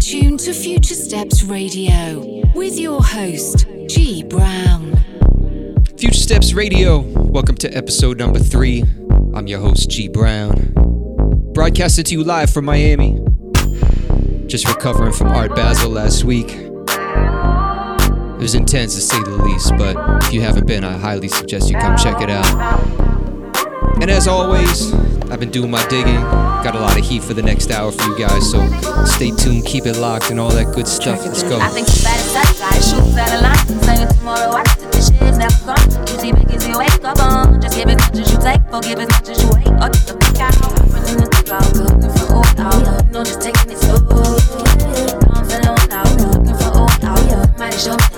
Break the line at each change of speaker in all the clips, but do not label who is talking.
tuned to Future Steps Radio with your host, G Brown.
Future Steps Radio, welcome to episode number three. I'm your host, G Brown. Broadcasted to you live from Miami. Just recovering from Art Basel last week. It was intense to say the least, but if you haven't been, I highly suggest you come check it out. And as always, I've been doing my digging. Got a lot of heat for the next hour for you guys, so stay tuned, keep it locked, and all that good stuff. Let's go.
I think you shoot line. Tomorrow, never. Easy because you wake up. Just give as you take, forgive you the out. The crowd, looking for. No, just taking it slow. I'm feeling looking for. Somebody show me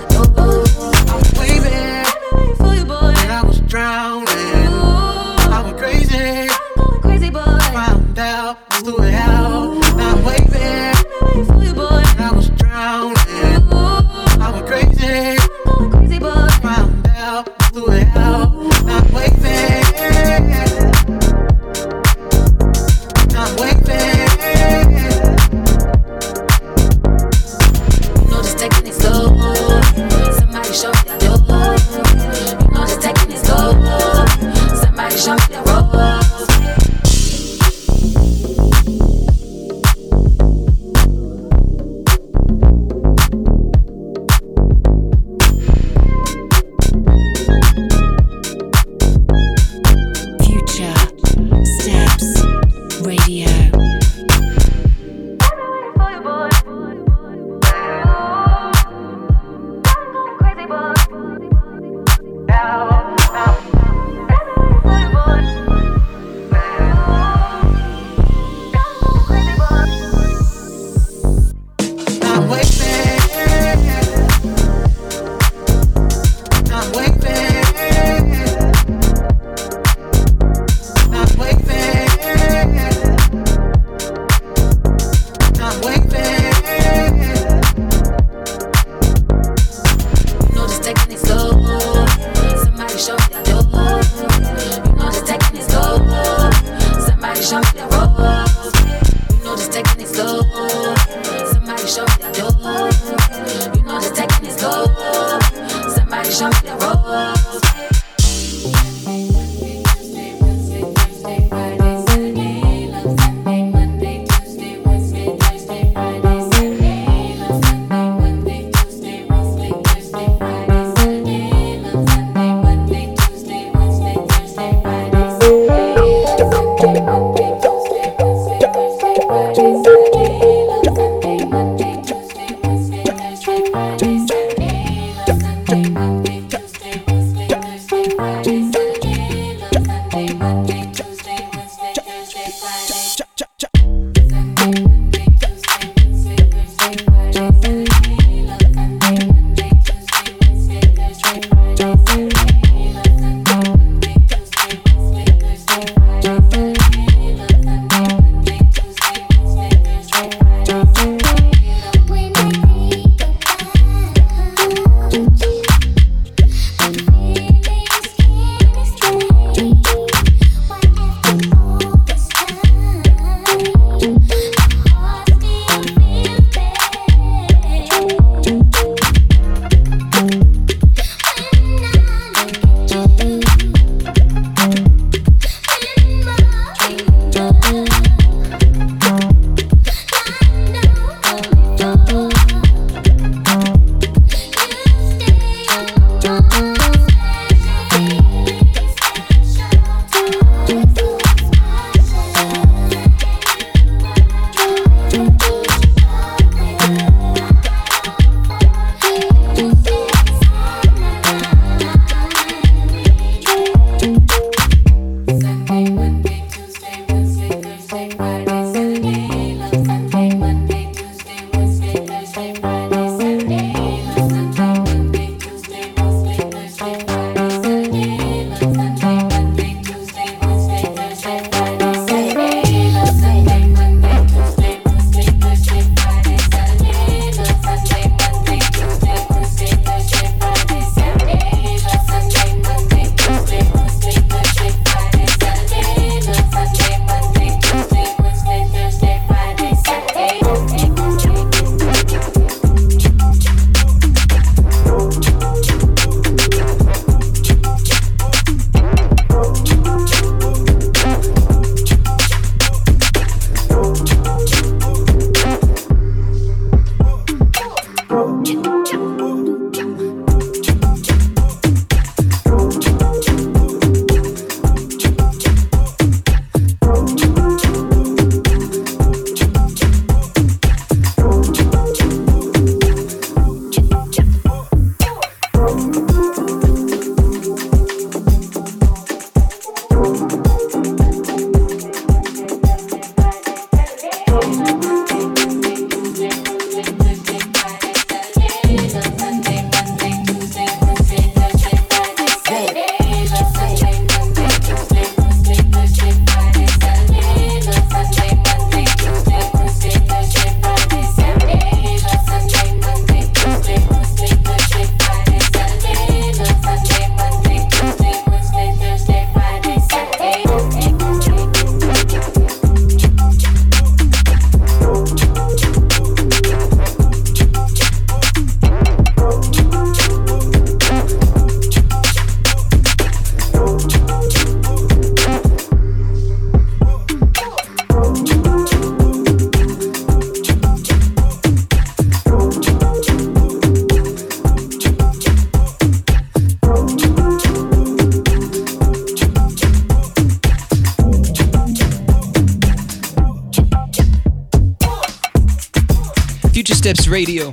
Radio.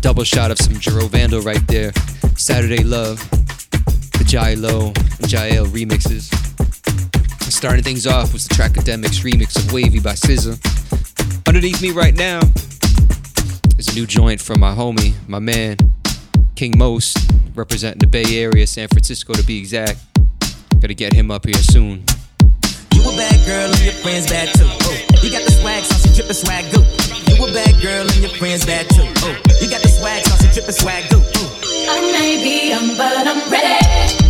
Double shot of some Jarreau Vandal right there. Saturday Love. The Jai Lo and Jael remixes. Starting things off was the Trackademicks remix of Wavy by SZA. Underneath me right now is a new joint from my homie, my man, King Most, representing the Bay Area, San Francisco to be exact. Gotta get him up here soon.
You a bad girl and your friends bad too. Oh, you got the swag, saucy drippin' swag goo. You a bad girl and your friends bad too. Oh, you got the swag, saucy drippin' swag goo. Ooh.
I may be young, but I'm ready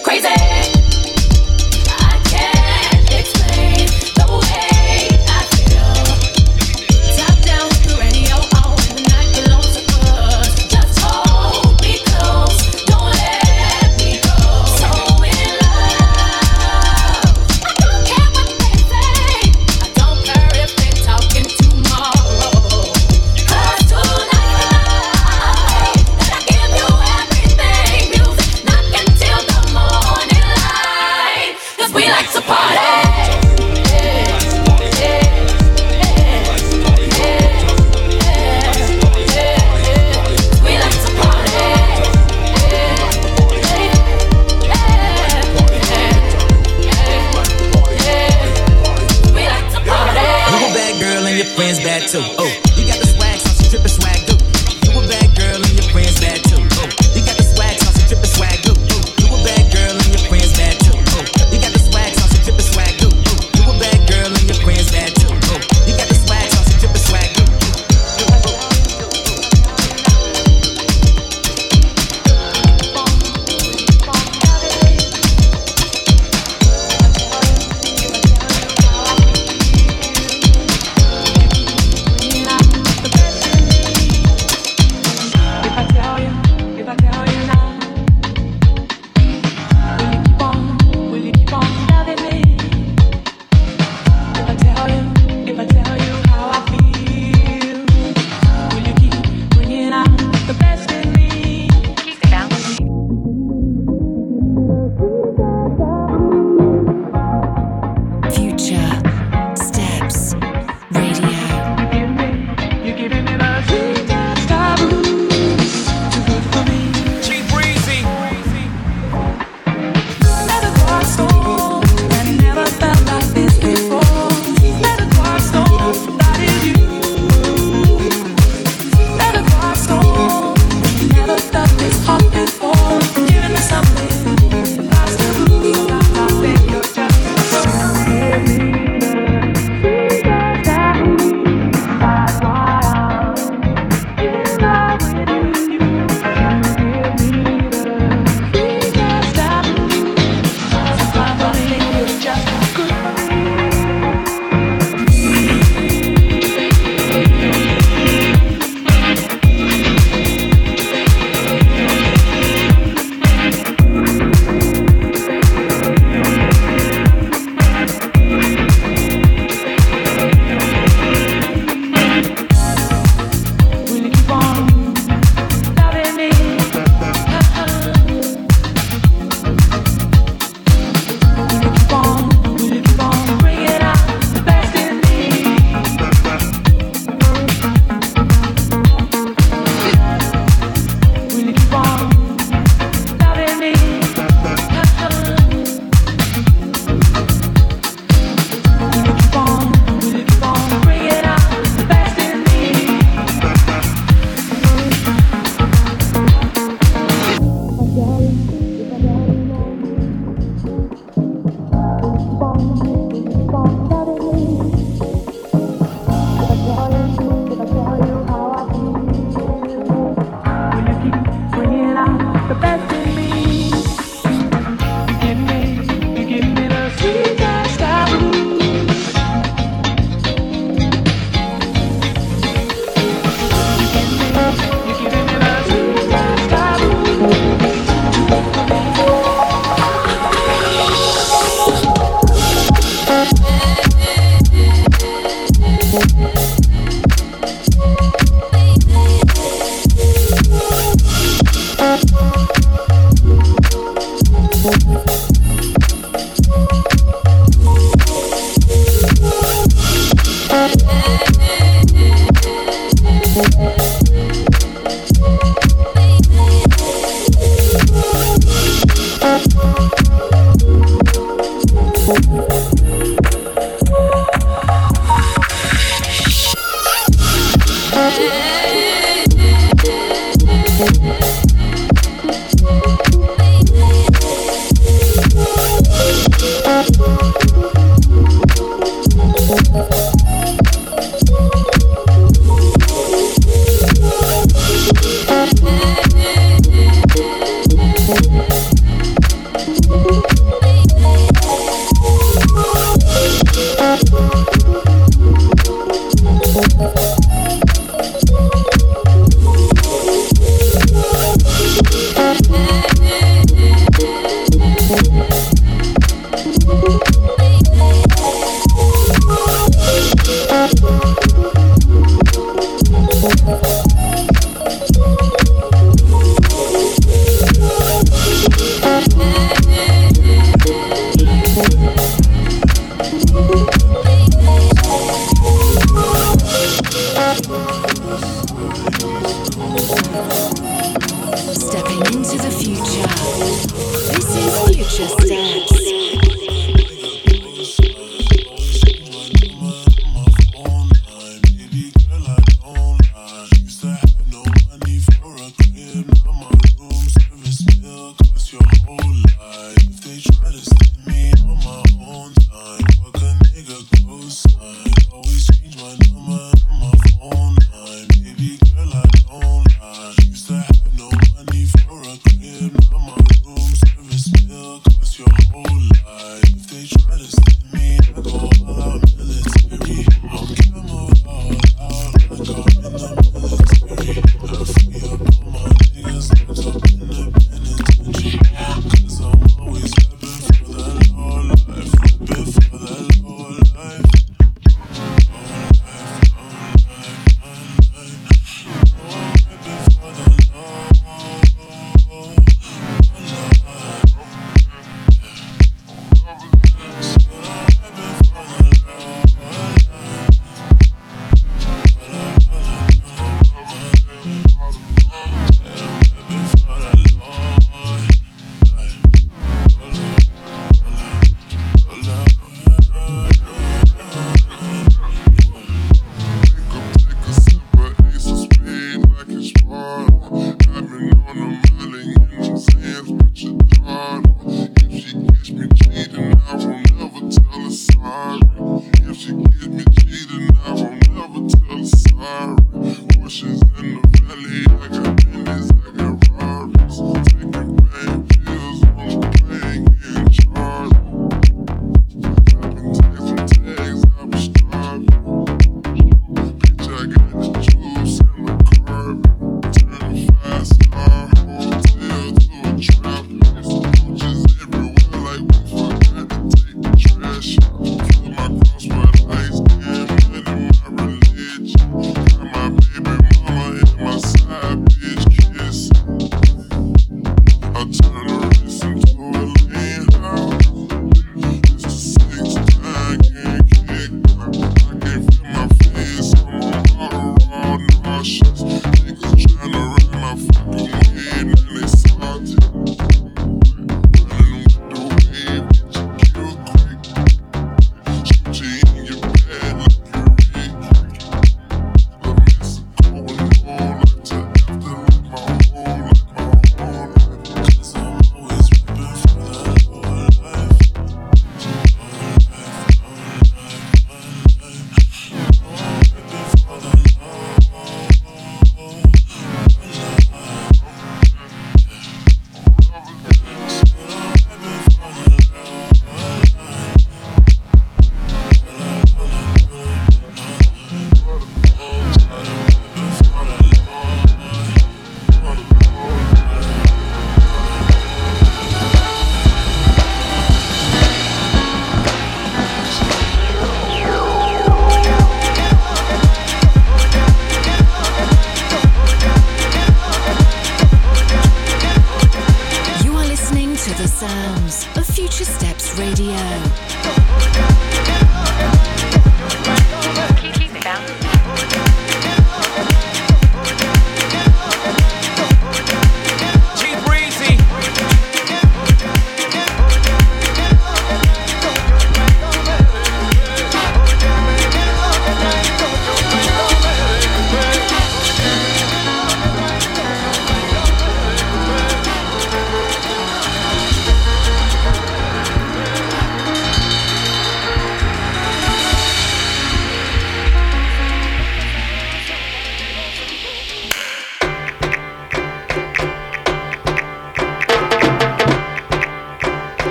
crazy.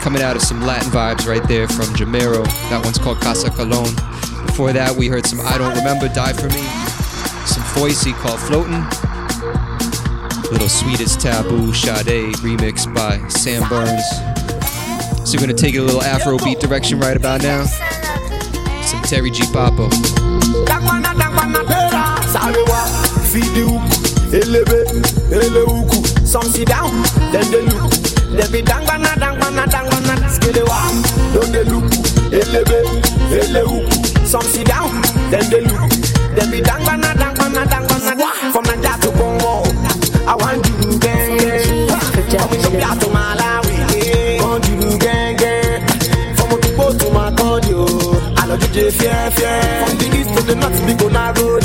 coming out of some Latin vibes right there from Jamero. That one's called Casa Colon. Before that, we heard some I Don't Remember, Die For Me, some Foisey called Floatin', Little Sweetest Taboo Sade remixed by Sam Burns. So we're gonna take it a little Afro beat direction right about now. Some Terry G. Papo.
Some sit down, then they look. They be dang, dang, dang see the wah, don't they look, elebe, ele hook. Some sit down, then they look, then be dang bana, dang bana, dang bana, from Naija to Congo. I want you gang gang, from Ethiopia to Malawi, want you gang gang, from Okipo to Makurdi, I love you, fear, fear, from the east to the north, we go
narrow.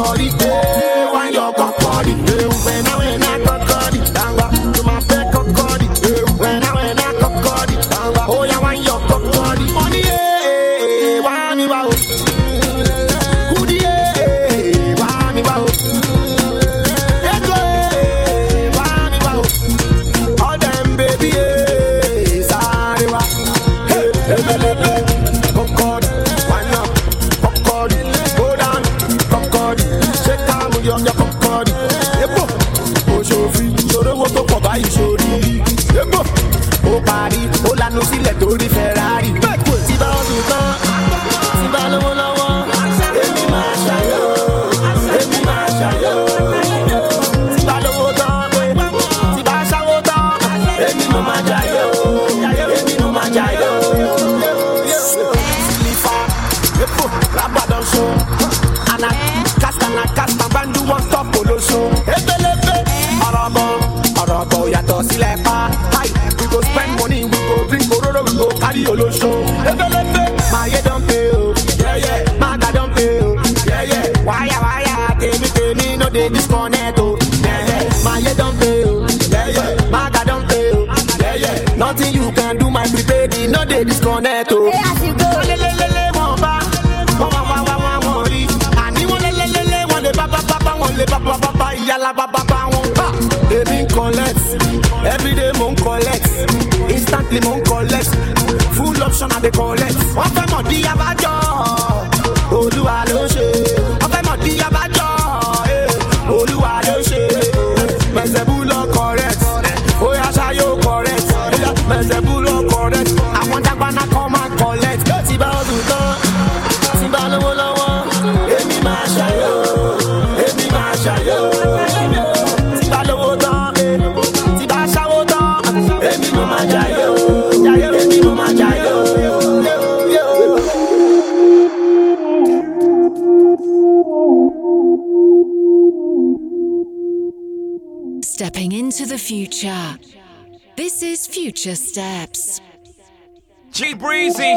authority. future. This is Future Steps.
G Breezy.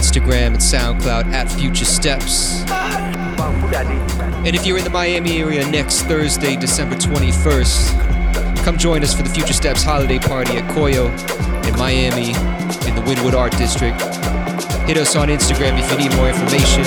Instagram and SoundCloud at Future Steps. And if you're in the Miami area next Thursday, December 21st, come join us for the Future Steps holiday party at Coyo in Miami in the Wynwood Art District. Hit us on Instagram if you need more information.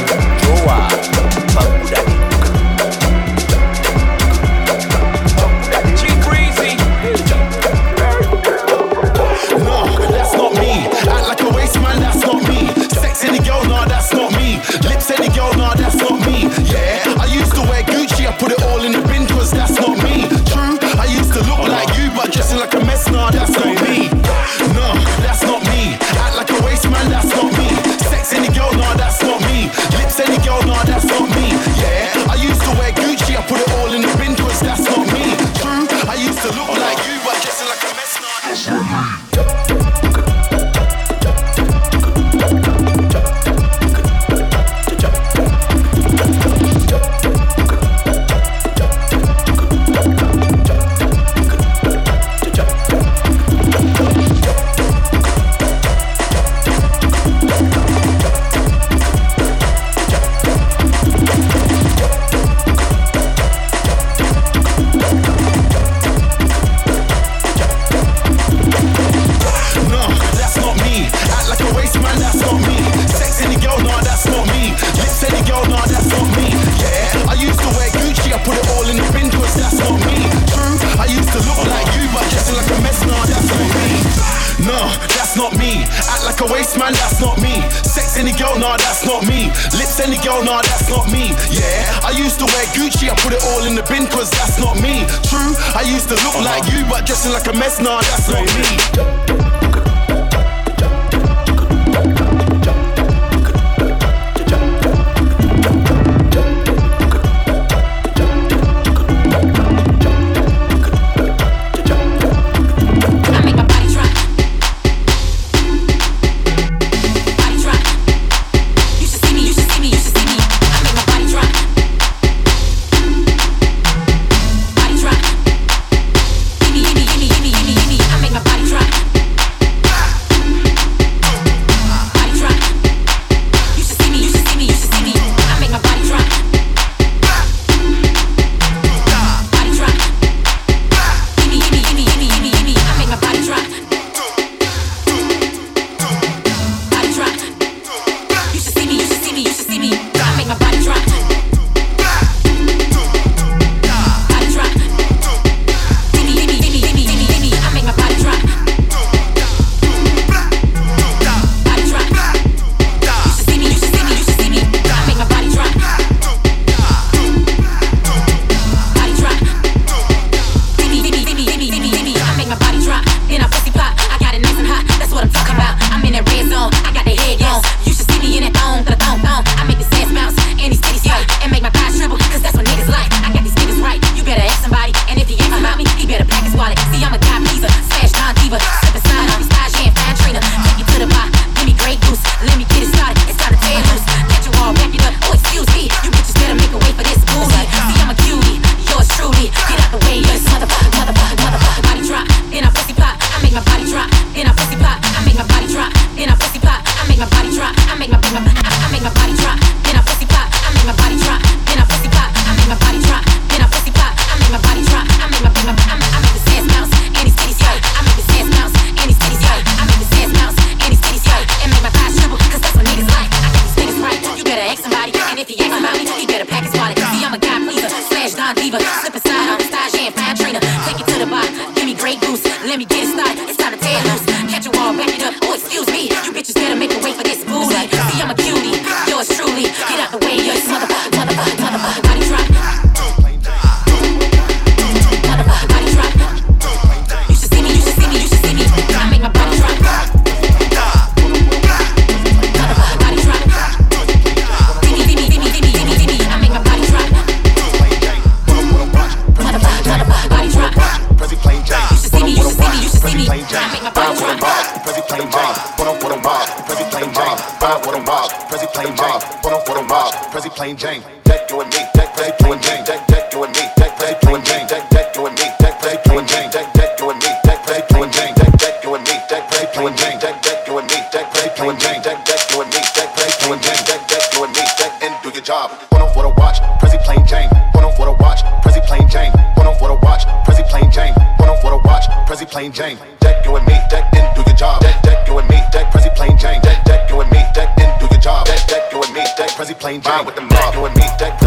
plain Jane. With the mob. you and me,
that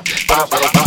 bop, bop, bop, bop.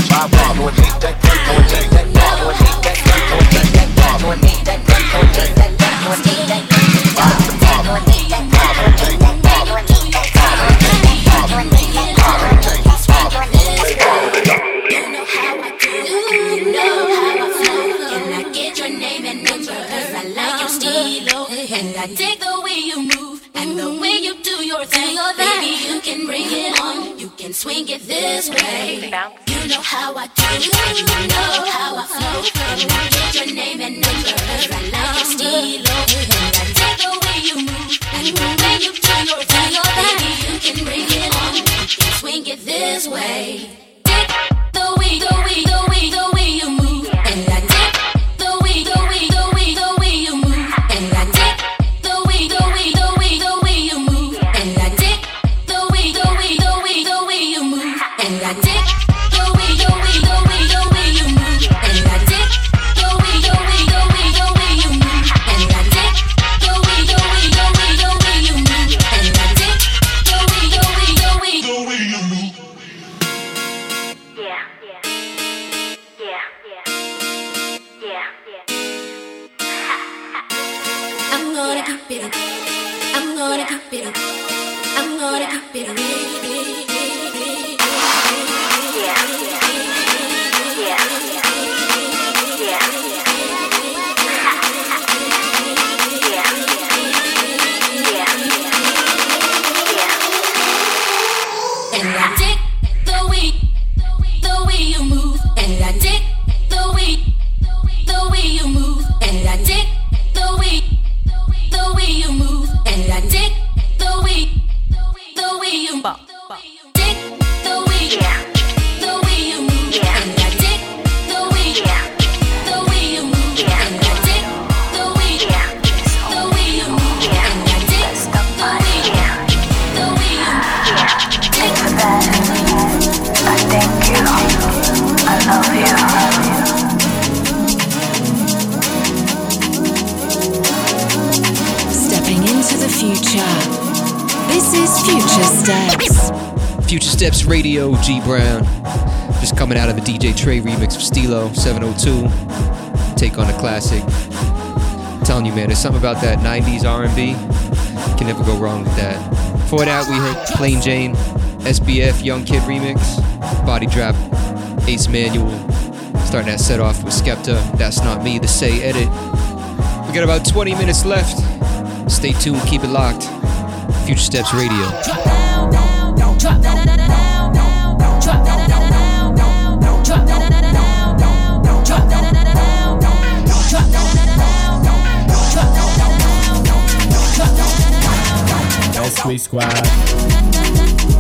about that 90s R&B. Can never go wrong with that. Before that, we heard Plain Jane, SBF Young Kid Remix, Body Drop, Ace Manual. Starting that set off with Skepta, That's Not Me, the Say Edit.
We got about 20 minutes left. Stay tuned, keep it locked. Future Steps Radio.
Down, down,
drop
Tree Squad.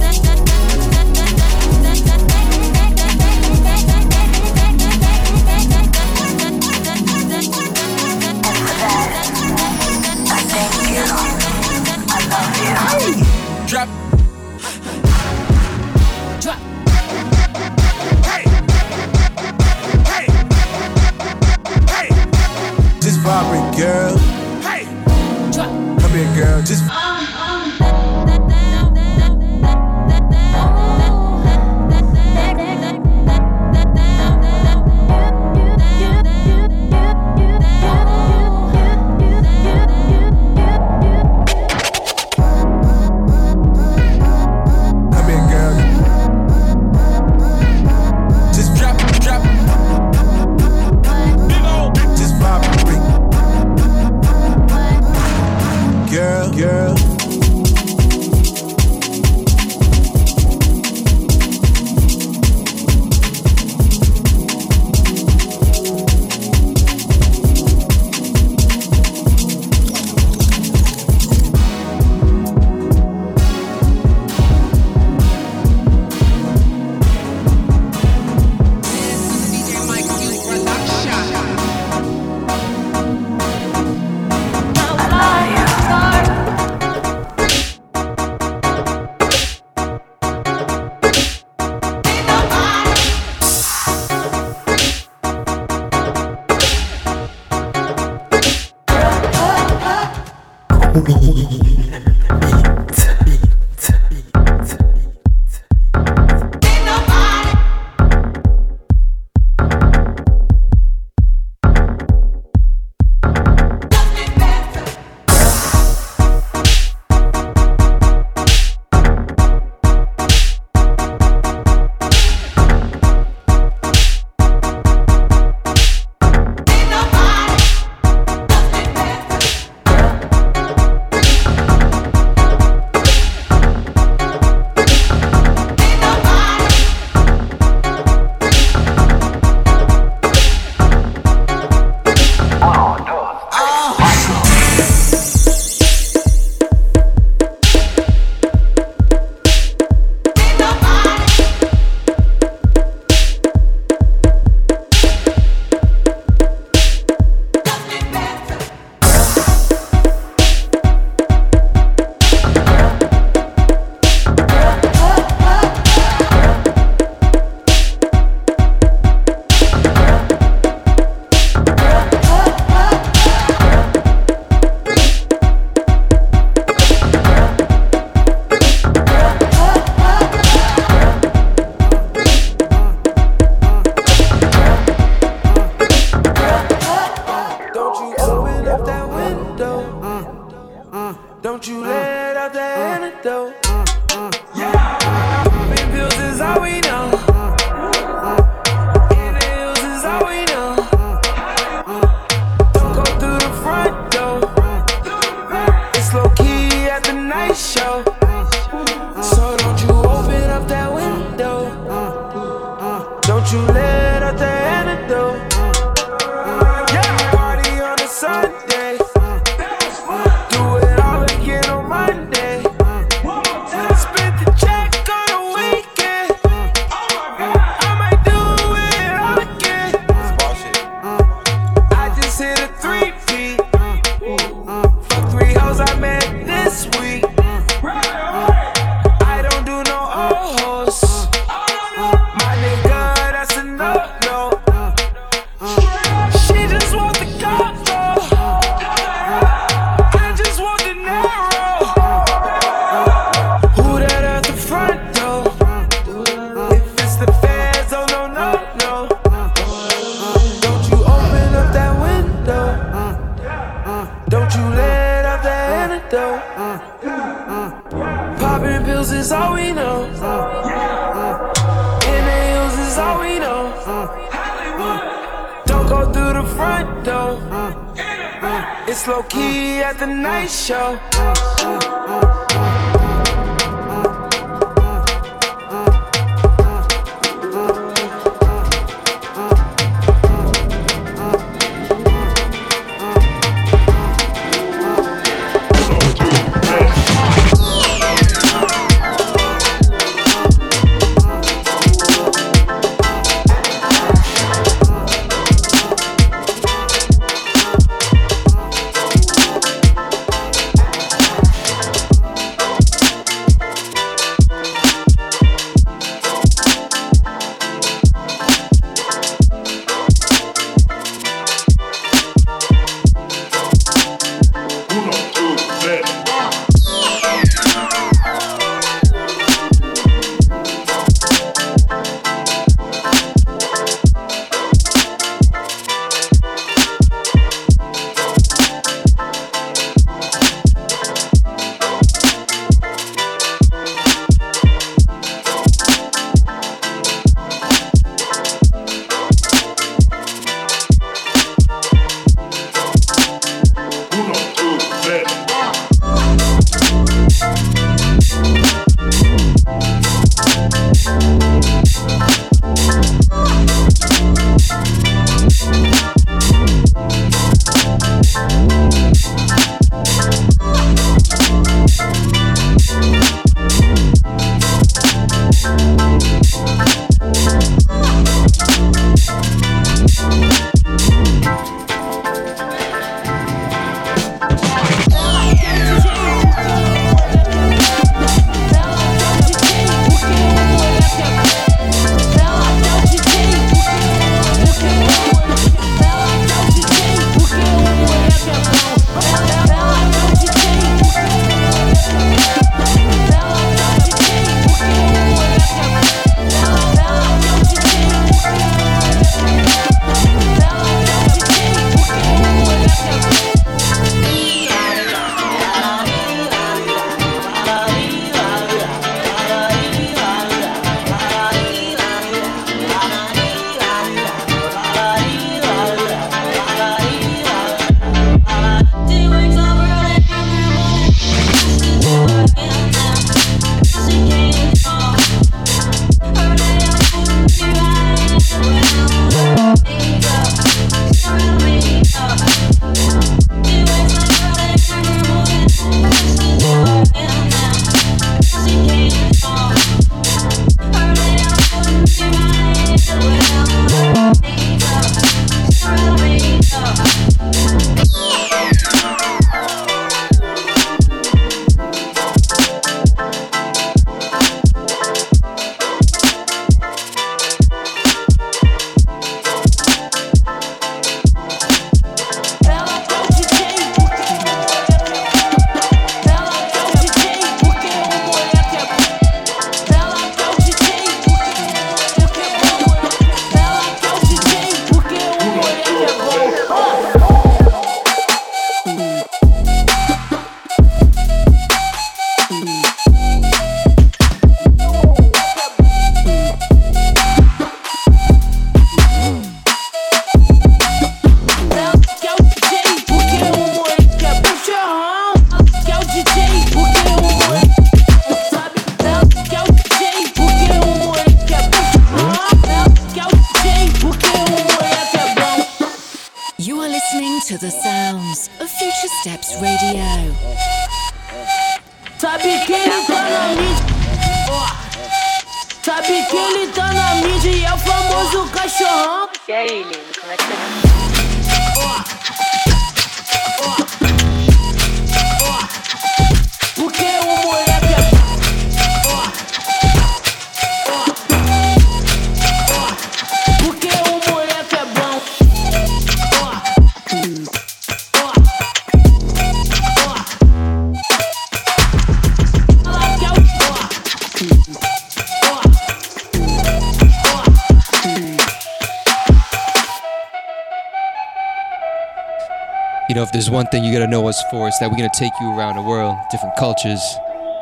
Know
us for, it's that we're gonna take you around the world, different cultures,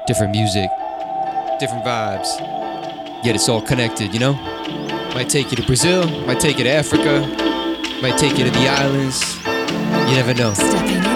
different music, different vibes. Yet it's all connected, you know? Might take you to Brazil, might take you to Africa, might take you to the islands,
You never know.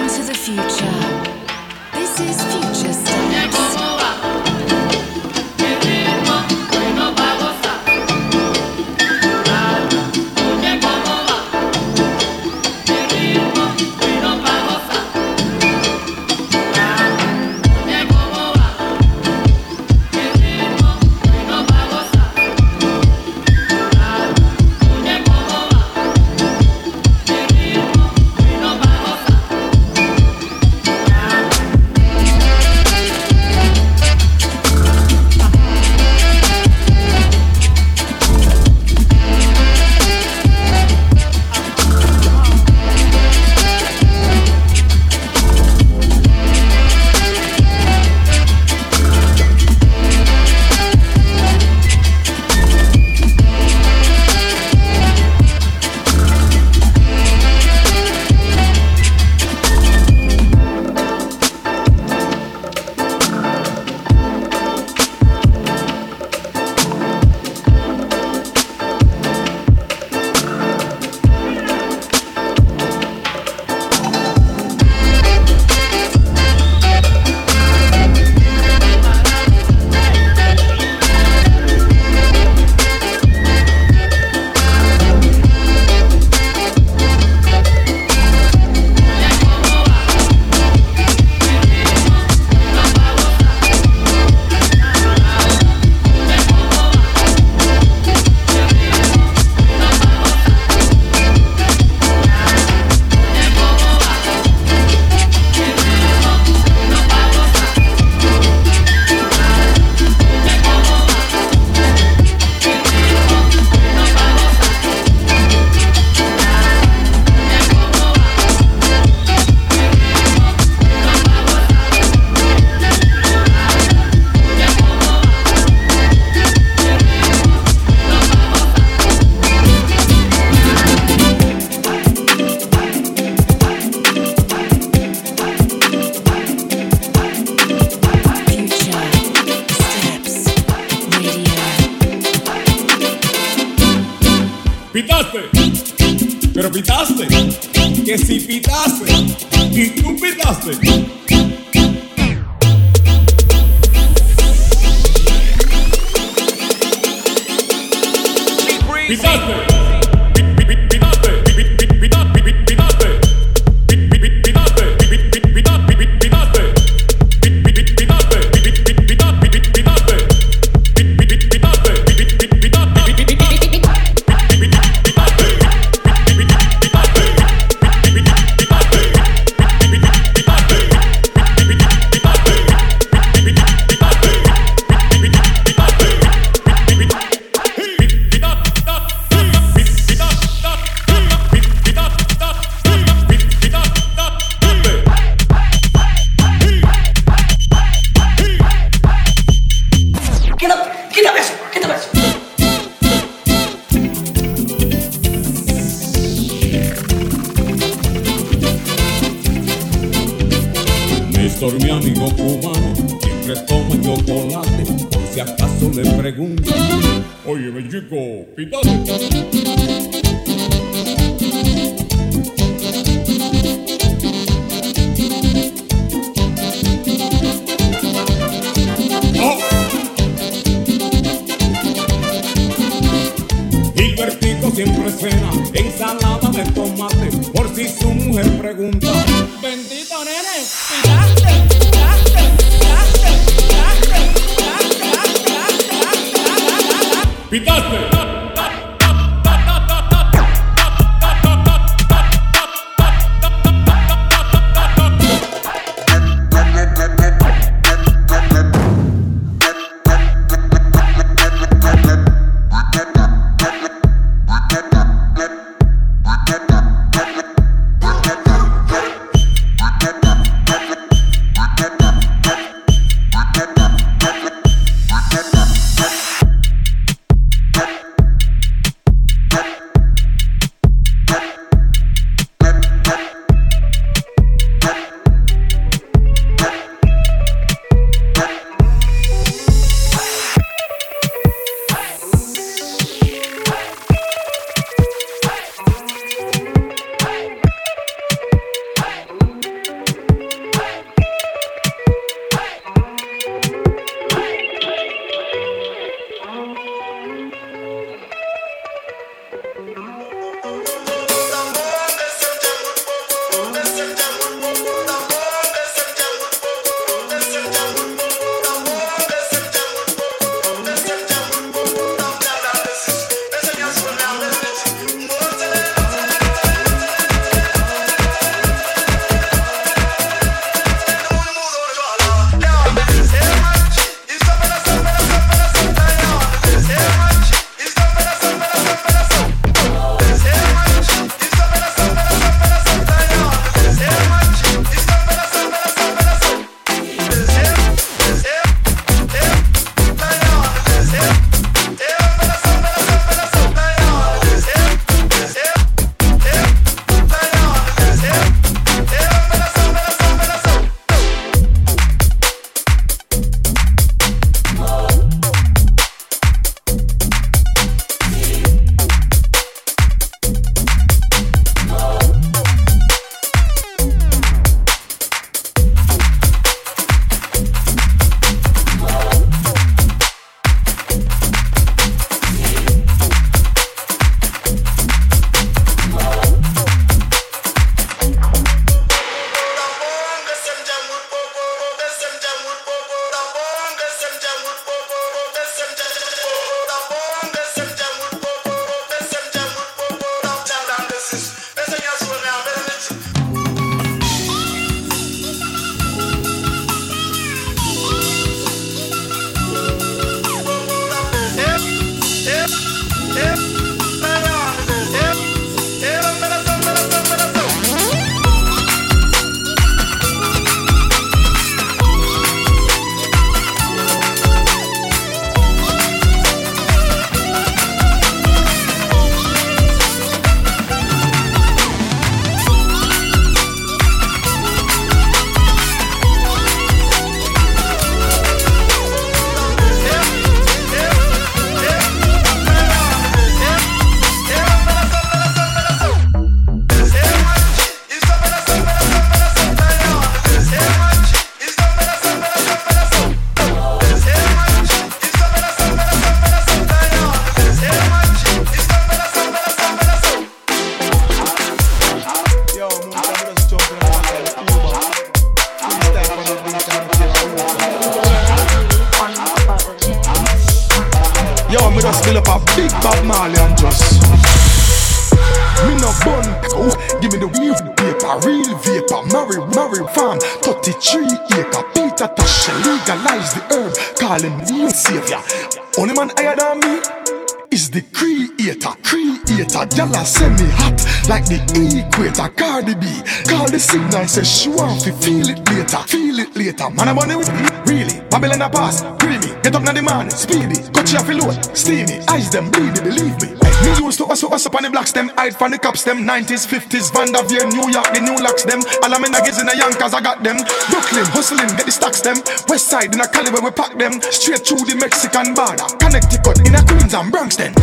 The
equator. Cardi B, call the signal, say she want to feel it later, feel it later. Man, I'm on it with me, really. Babylon a pass, creamy. Get up now the man, speedy. Cut you off load, steamy. Eyes them bleedy, believe me. Me used to us us up on the blocks, them hide from the cops, them 90s, 50s, Vanderveer, New York, the new locks, them. All I'm in the in the Yonkers, I got them. Brooklyn, hustling, get the stocks, them. West side in a Cali where we pack them. Straight through the Mexican border. Connecticut, in a Queens and Bronx, then.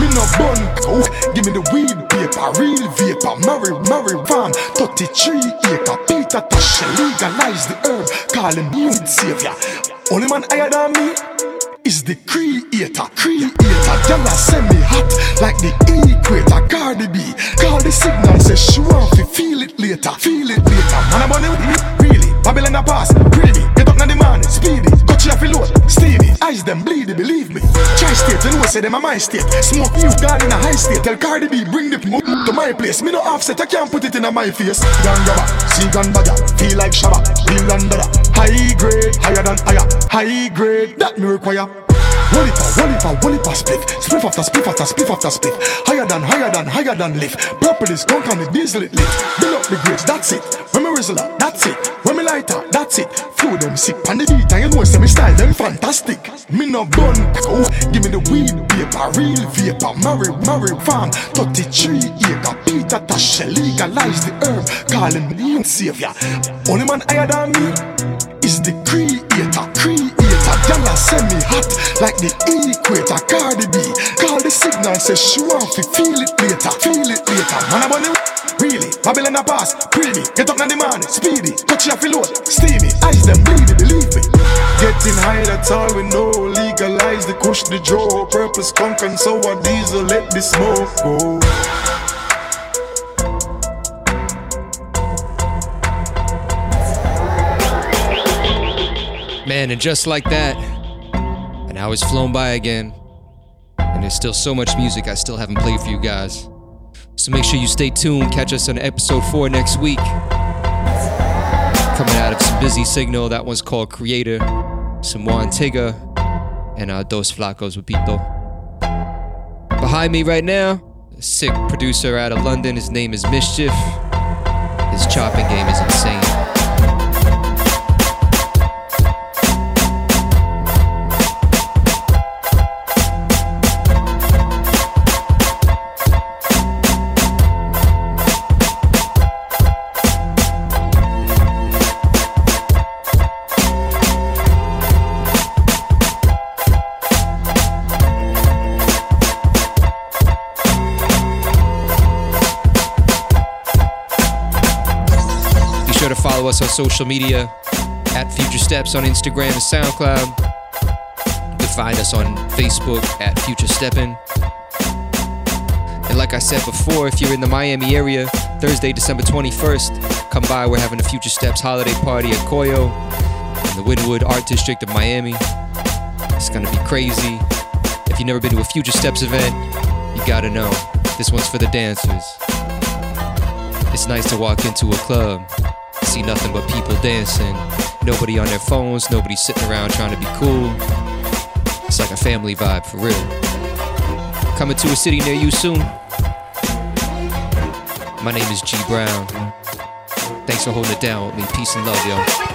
Me no bun, oh, give me the weed paper, real vapor, Murray, Murray farm, 33 acre, Peter Tosh, legalize the herb, call him weed savior. Only man higher than me is the creator, creator. Gyal send me hot like the equator. Cardi B, call the signal, say she want to feel it later, feel it later. Man, I'm on it really. Babylon a pass, really. Get up now the man, speedy. Off load, steamy. Eyes them bleedy, believe me. Tri-state, you know say them a my state. Smoke you God in a high state. Tell Cardi B, bring the mo to my place. Me no offset, I can't put it in my face. Gun grabber, see gun bagger, feel like Shabba, real and. High grade, higher than higher, high grade. That me require. Wolipa, Wolipa, Wolipa split. Spliff after spliff after spliff after spliff. Higher than, higher than, higher than lift. Purple is skunk and the diesel it lit. Build up the grades, that's it. When me rizzler, that's it. When me lighter, that's it. Flow them sick, pan the beat, and you know say me style them fantastic. Me no bun, oh, give me the weed paper, real vapor. Murray, Murray farm, 33 acre. Peter Tosh, legalize the herb, calling me the savior. Only man higher than me is the creator, creator. Gyal send me hot like the equator. Cardi B, call the signal, say she want to feel it later, feel it later. Man, I'm on it. Really, Babylon a pass, pretty. Get up now the man, speedy. Touch your load, steamy. Eyes them bleedy, believe me. Getting high, that's all we know. Legalize the kush, the draw. Purpose skunk and sour diesel, let the smoke go.
Man, and just like that, an hour's flown by again. And there's still so much music I still haven't played for you guys. So make sure you stay tuned. Catch us on episode 4 next week. Coming out of some Busy Signal. That one's called Creator. Some more Antigua. And uh, Dos Flacos with Pito. Behind me right now, a sick producer out of London. His name is Mischief. His chopping game is insane. Social media at Future Steps on Instagram and SoundCloud. You can find us on Facebook at Future Steppin'. And like I said before, if you're in the Miami area, Thursday, December 21st, come by. We're having a Future Steps holiday party at Coyo in the Wynwood Art District of Miami. It's gonna be crazy. If you've never been to a Future Steps event, you gotta know. This one's for the dancers. It's nice to walk into a club, see nothing but people dancing, nobody on their phones, nobody sitting around trying to be cool. It's like a family vibe for real. Coming to a city near you soon. My name is G Brown. Thanks for holding it down with me. Peace and love, yo.